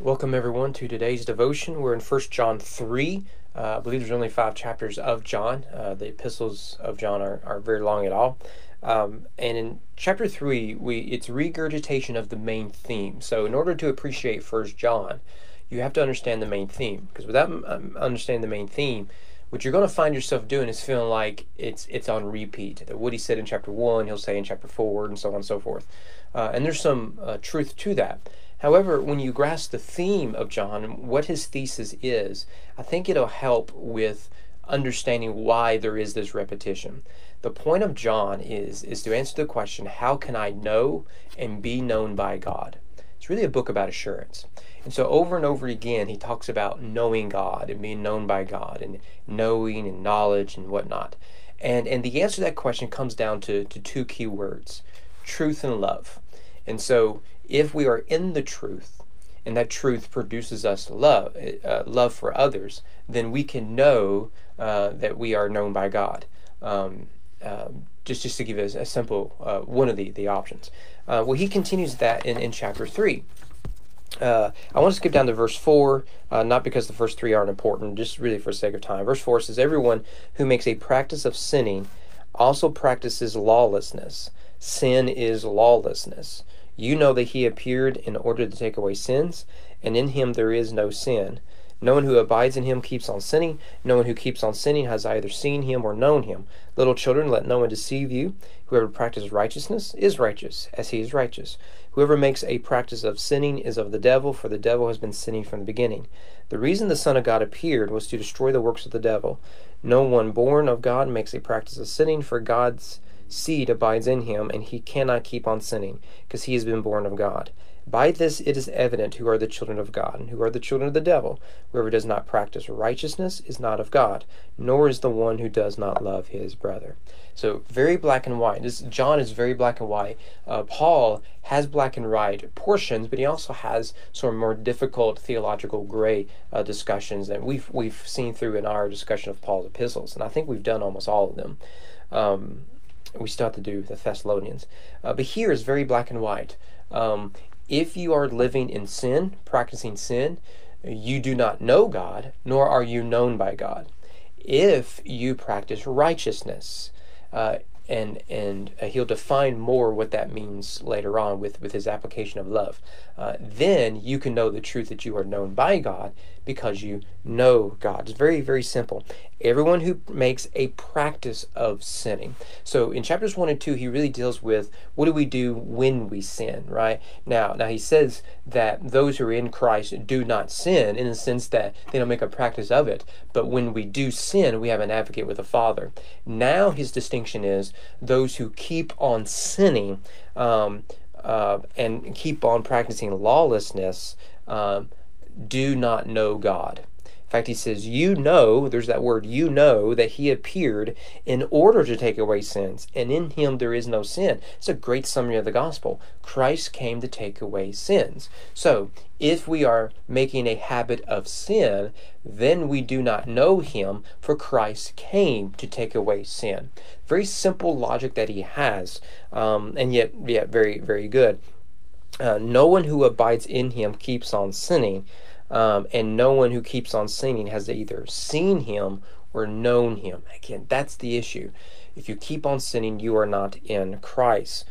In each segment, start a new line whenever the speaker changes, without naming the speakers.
Welcome, everyone, to today's devotion. We're in 1 John 3. Uh, I believe there's only five chapters of John. Uh, the epistles of John are, are very long at all. Um, and in chapter 3, we it's regurgitation of the main theme. So, in order to appreciate 1 John, you have to understand the main theme. Because without um, understanding the main theme, what you're going to find yourself doing is feeling like it's it's on repeat. That what he said in chapter 1, he'll say in chapter 4, and so on and so forth. Uh, and there's some uh, truth to that. However, when you grasp the theme of John and what his thesis is, I think it'll help with understanding why there is this repetition. The point of John is is to answer the question, how can I know and be known by God? It's really a book about assurance. And so over and over again he talks about knowing God and being known by God and knowing and knowledge and whatnot. And and the answer to that question comes down to, to two key words, truth and love. And so if we are in the truth and that truth produces us love, uh, love for others, then we can know uh, that we are known by God. Um, uh, just, just to give us a, a simple uh, one of the, the options. Uh, well, he continues that in, in chapter 3. Uh, I want to skip down to verse 4, uh, not because the first three aren't important, just really for the sake of time. Verse 4 says, Everyone who makes a practice of sinning also practices lawlessness. Sin is lawlessness. You know that he appeared in order to take away sins, and in him there is no sin. No one who abides in him keeps on sinning. No one who keeps on sinning has either seen him or known him. Little children, let no one deceive you. Whoever practices righteousness is righteous, as he is righteous. Whoever makes a practice of sinning is of the devil, for the devil has been sinning from the beginning. The reason the Son of God appeared was to destroy the works of the devil. No one born of God makes a practice of sinning, for God's seed abides in him, and he cannot keep on sinning, because he has been born of God. By this it is evident who are the children of God, and who are the children of the devil. Whoever does not practice righteousness is not of God, nor is the one who does not love his brother. So very black and white. This John is very black and white. Uh, Paul has black and white portions, but he also has sort of more difficult theological gray uh, discussions that we've we've seen through in our discussion of Paul's epistles, and I think we've done almost all of them. Um, we still have to do the Thessalonians. Uh, but here is very black and white. Um, if you are living in sin, practicing sin, you do not know God, nor are you known by God. If you practice righteousness, uh, and and uh, he'll define more what that means later on with with his application of love. Uh, then you can know the truth that you are known by God because you know God. It's very very simple. Everyone who makes a practice of sinning. So in chapters one and two, he really deals with what do we do when we sin. Right now, now he says that those who are in Christ do not sin in the sense that they don't make a practice of it. But when we do sin, we have an advocate with the Father. Now his distinction is those who keep on sinning um, uh, and keep on practicing lawlessness um, do not know God. In fact, he says, You know, there's that word, you know that he appeared in order to take away sins, and in him there is no sin. It's a great summary of the gospel. Christ came to take away sins. So, if we are making a habit of sin, then we do not know him, for Christ came to take away sin. Very simple logic that he has, um, and yet, yet very, very good. Uh, no one who abides in him keeps on sinning. Um, and no one who keeps on singing has either seen him or known him. Again, that's the issue. If you keep on sinning, you are not in Christ.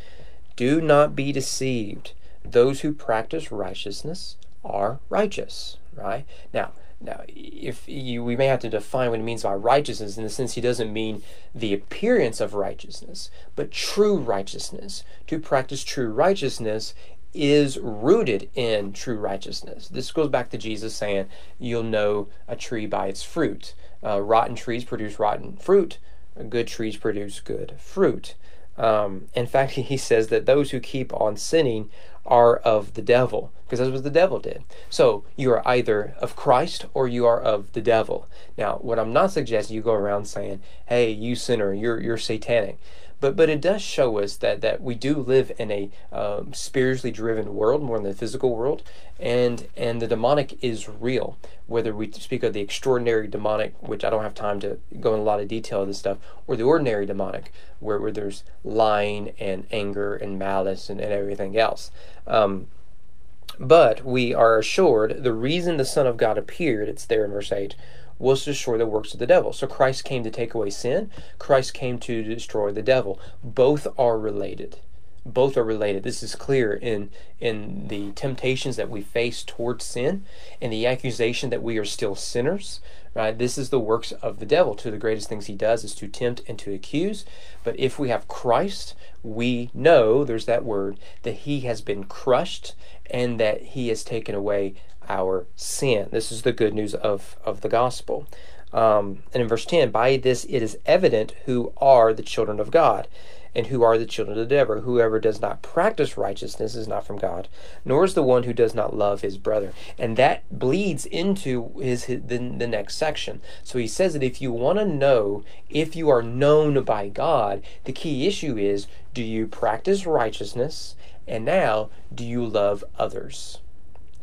Do not be deceived. Those who practice righteousness are righteous, right? Now, now, if you, we may have to define what it means by righteousness in the sense he doesn't mean the appearance of righteousness, but true righteousness. To practice true righteousness is rooted in true righteousness. This goes back to Jesus saying, You'll know a tree by its fruit. Uh, rotten trees produce rotten fruit, good trees produce good fruit. Um, in fact, he says that those who keep on sinning are of the devil, because that's what the devil did. So you are either of Christ or you are of the devil. Now, what I'm not suggesting you go around saying, "Hey, you sinner, you're you're satanic." But but it does show us that that we do live in a um, spiritually driven world more than the physical world, and and the demonic is real. Whether we speak of the extraordinary demonic, which I don't have time to go in a lot of detail of this stuff, or the ordinary demonic, where, where there's lying and anger and malice and, and everything else. Um, But we are assured the reason the Son of God appeared, it's there in verse 8, was to destroy the works of the devil. So Christ came to take away sin, Christ came to destroy the devil. Both are related. Both are related. This is clear in in the temptations that we face towards sin and the accusation that we are still sinners. Right? This is the works of the devil. Two of the greatest things he does is to tempt and to accuse. But if we have Christ, we know, there's that word, that he has been crushed and that he has taken away our sin. This is the good news of, of the gospel. Um, and in verse 10, by this it is evident who are the children of God and who are the children of the devil. Whoever does not practice righteousness is not from God, nor is the one who does not love his brother. And that bleeds into his, his the, the next section. So he says that if you want to know if you are known by God, the key issue is do you practice righteousness? And now, do you love others?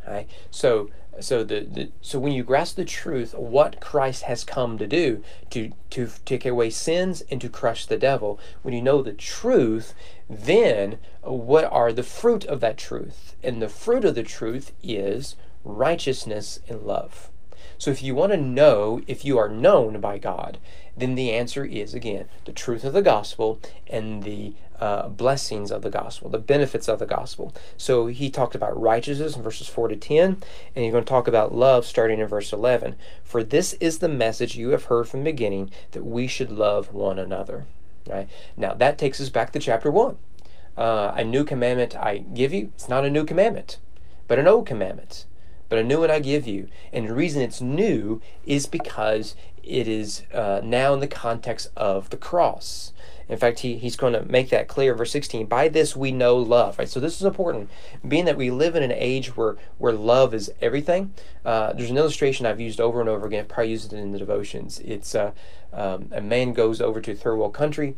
Right? So so the, the so when you grasp the truth what Christ has come to do to to take away sins and to crush the devil when you know the truth then what are the fruit of that truth? And the fruit of the truth is righteousness and love. So if you want to know if you are known by God then the answer is again the truth of the gospel and the uh, blessings of the gospel, the benefits of the gospel. So he talked about righteousness in verses 4 to 10, and he's going to talk about love starting in verse 11. For this is the message you have heard from the beginning that we should love one another. Right? Now that takes us back to chapter 1. Uh, a new commandment I give you, it's not a new commandment, but an old commandment. But a new one I give you. And the reason it's new is because it is uh, now in the context of the cross. In fact, he, he's going to make that clear. Verse 16, by this we know love. Right? So this is important. Being that we live in an age where, where love is everything, uh, there's an illustration I've used over and over again. I've probably used it in the devotions. It's uh, um, a man goes over to a third world country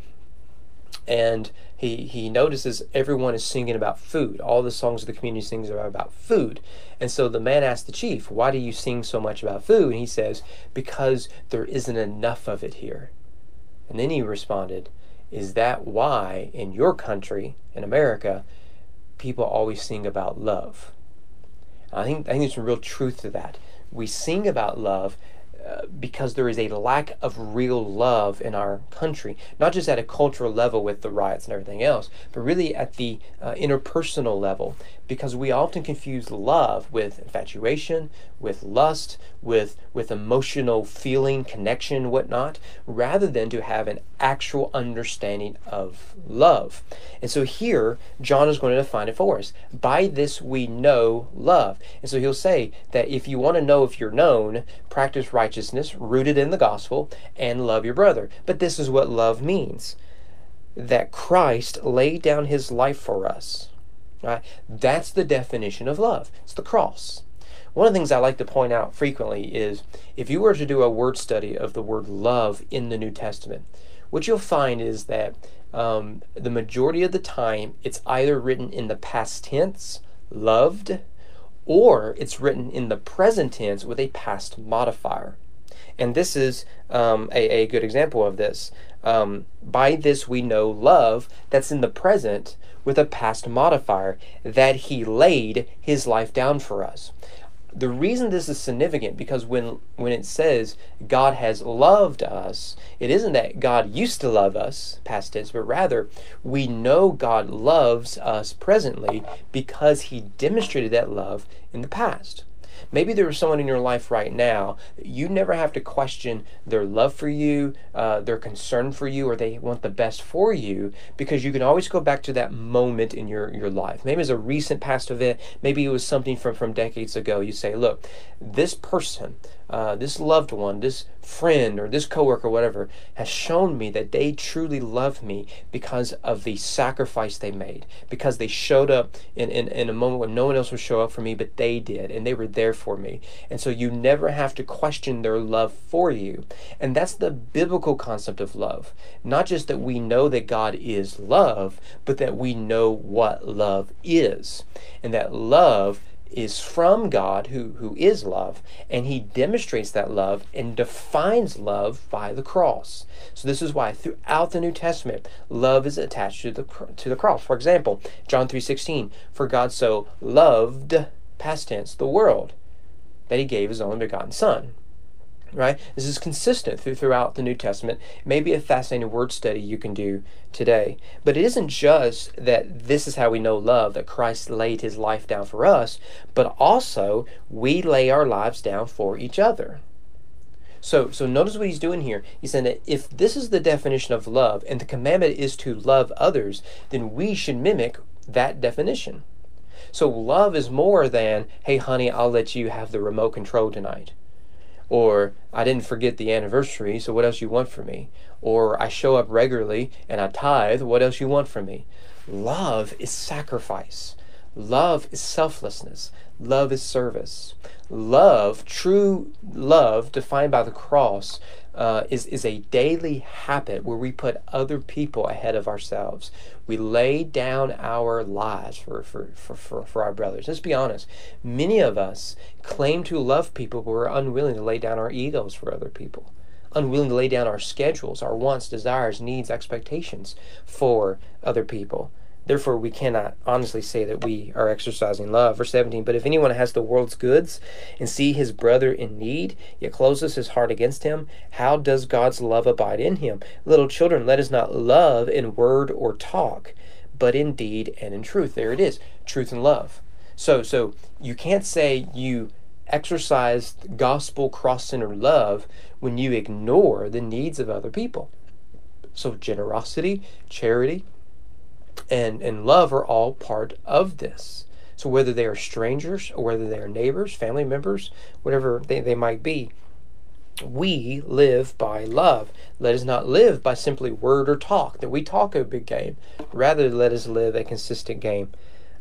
and he he notices everyone is singing about food. All the songs of the community sings are about food. And so the man asks the chief, "Why do you sing so much about food?" And he says, "Because there isn't enough of it here." And then he responded, is that why in your country, in America, people always sing about love? I think I think there's some real truth to that. We sing about love because there is a lack of real love in our country, not just at a cultural level with the riots and everything else, but really at the uh, interpersonal level because we often confuse love with infatuation, with lust, with with emotional feeling, connection, whatnot, rather than to have an actual understanding of love. And so here, John is going to define it for us. By this we know love. And so he'll say that if you want to know if you're known, practice righteousness rooted in the gospel and love your brother. But this is what love means. That Christ laid down his life for us Right? That's the definition of love. It's the cross. One of the things I like to point out frequently is if you were to do a word study of the word love in the New Testament, what you'll find is that um, the majority of the time it's either written in the past tense, loved, or it's written in the present tense with a past modifier. And this is um, a, a good example of this. Um, by this we know love that's in the present with a past modifier, that he laid his life down for us. The reason this is significant because when when it says God has loved us, it isn't that God used to love us, past tense, but rather we know God loves us presently because he demonstrated that love in the past. Maybe there is someone in your life right now you never have to question their love for you, uh, their concern for you, or they want the best for you because you can always go back to that moment in your, your life. Maybe it's a recent past event, maybe it was something from, from decades ago. You say, look, this person, uh, this loved one, this friend or this coworker, whatever, has shown me that they truly love me because of the sacrifice they made, because they showed up in, in, in a moment when no one else would show up for me, but they did, and they were there for me. And so you never have to question their love for you. And that's the biblical concept of love. Not just that we know that God is love, but that we know what love is. And that love is from God, who, who is love, and he demonstrates that love and defines love by the cross. So this is why throughout the New Testament, love is attached to the to the cross. For example, John 3:16, for God so loved past tense, the world, that he gave his only begotten Son. Right? This is consistent through, throughout the New Testament. Maybe a fascinating word study you can do today. But it isn't just that this is how we know love, that Christ laid his life down for us, but also we lay our lives down for each other. So, so notice what he's doing here. He's saying that if this is the definition of love, and the commandment is to love others, then we should mimic that definition. So, love is more than, hey, honey, I'll let you have the remote control tonight. Or, I didn't forget the anniversary, so what else you want from me? Or, I show up regularly and I tithe, what else you want from me? Love is sacrifice. Love is selflessness. Love is service. Love, true love, defined by the cross, uh, is, is a daily habit where we put other people ahead of ourselves. We lay down our lives for, for, for, for, for our brothers. Let's be honest. Many of us claim to love people, but we're unwilling to lay down our egos for other people unwilling to lay down our schedules, our wants, desires, needs, expectations for other people. Therefore, we cannot honestly say that we are exercising love. Verse 17, but if anyone has the world's goods and see his brother in need, yet closes his heart against him, how does God's love abide in him? Little children, let us not love in word or talk, but in deed and in truth. There it is, truth and love. So, so you can't say you exercise gospel cross-centered love when you ignore the needs of other people. So generosity, charity, and, and love are all part of this. So whether they are strangers or whether they are neighbors, family members, whatever they, they might be, we live by love. Let us not live by simply word or talk, that we talk a big game. Rather, let us live a consistent game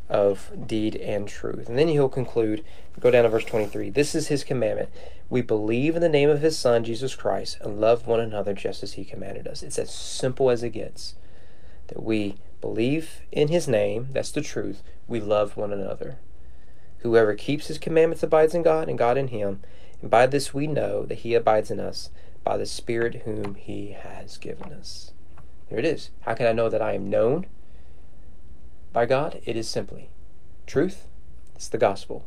of deed and truth. And then he'll conclude, go down to verse 23. This is his commandment. We believe in the name of his Son, Jesus Christ, and love one another just as he commanded us. It's as simple as it gets. That we believe in his name, that's the truth, we love one another. Whoever keeps his commandments abides in God, and God in him. And by this we know that he abides in us, by the Spirit whom he has given us. There it is. How can I know that I am known by God? It is simply truth, it's the gospel,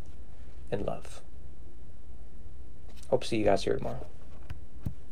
and love. Hope to see you guys here tomorrow.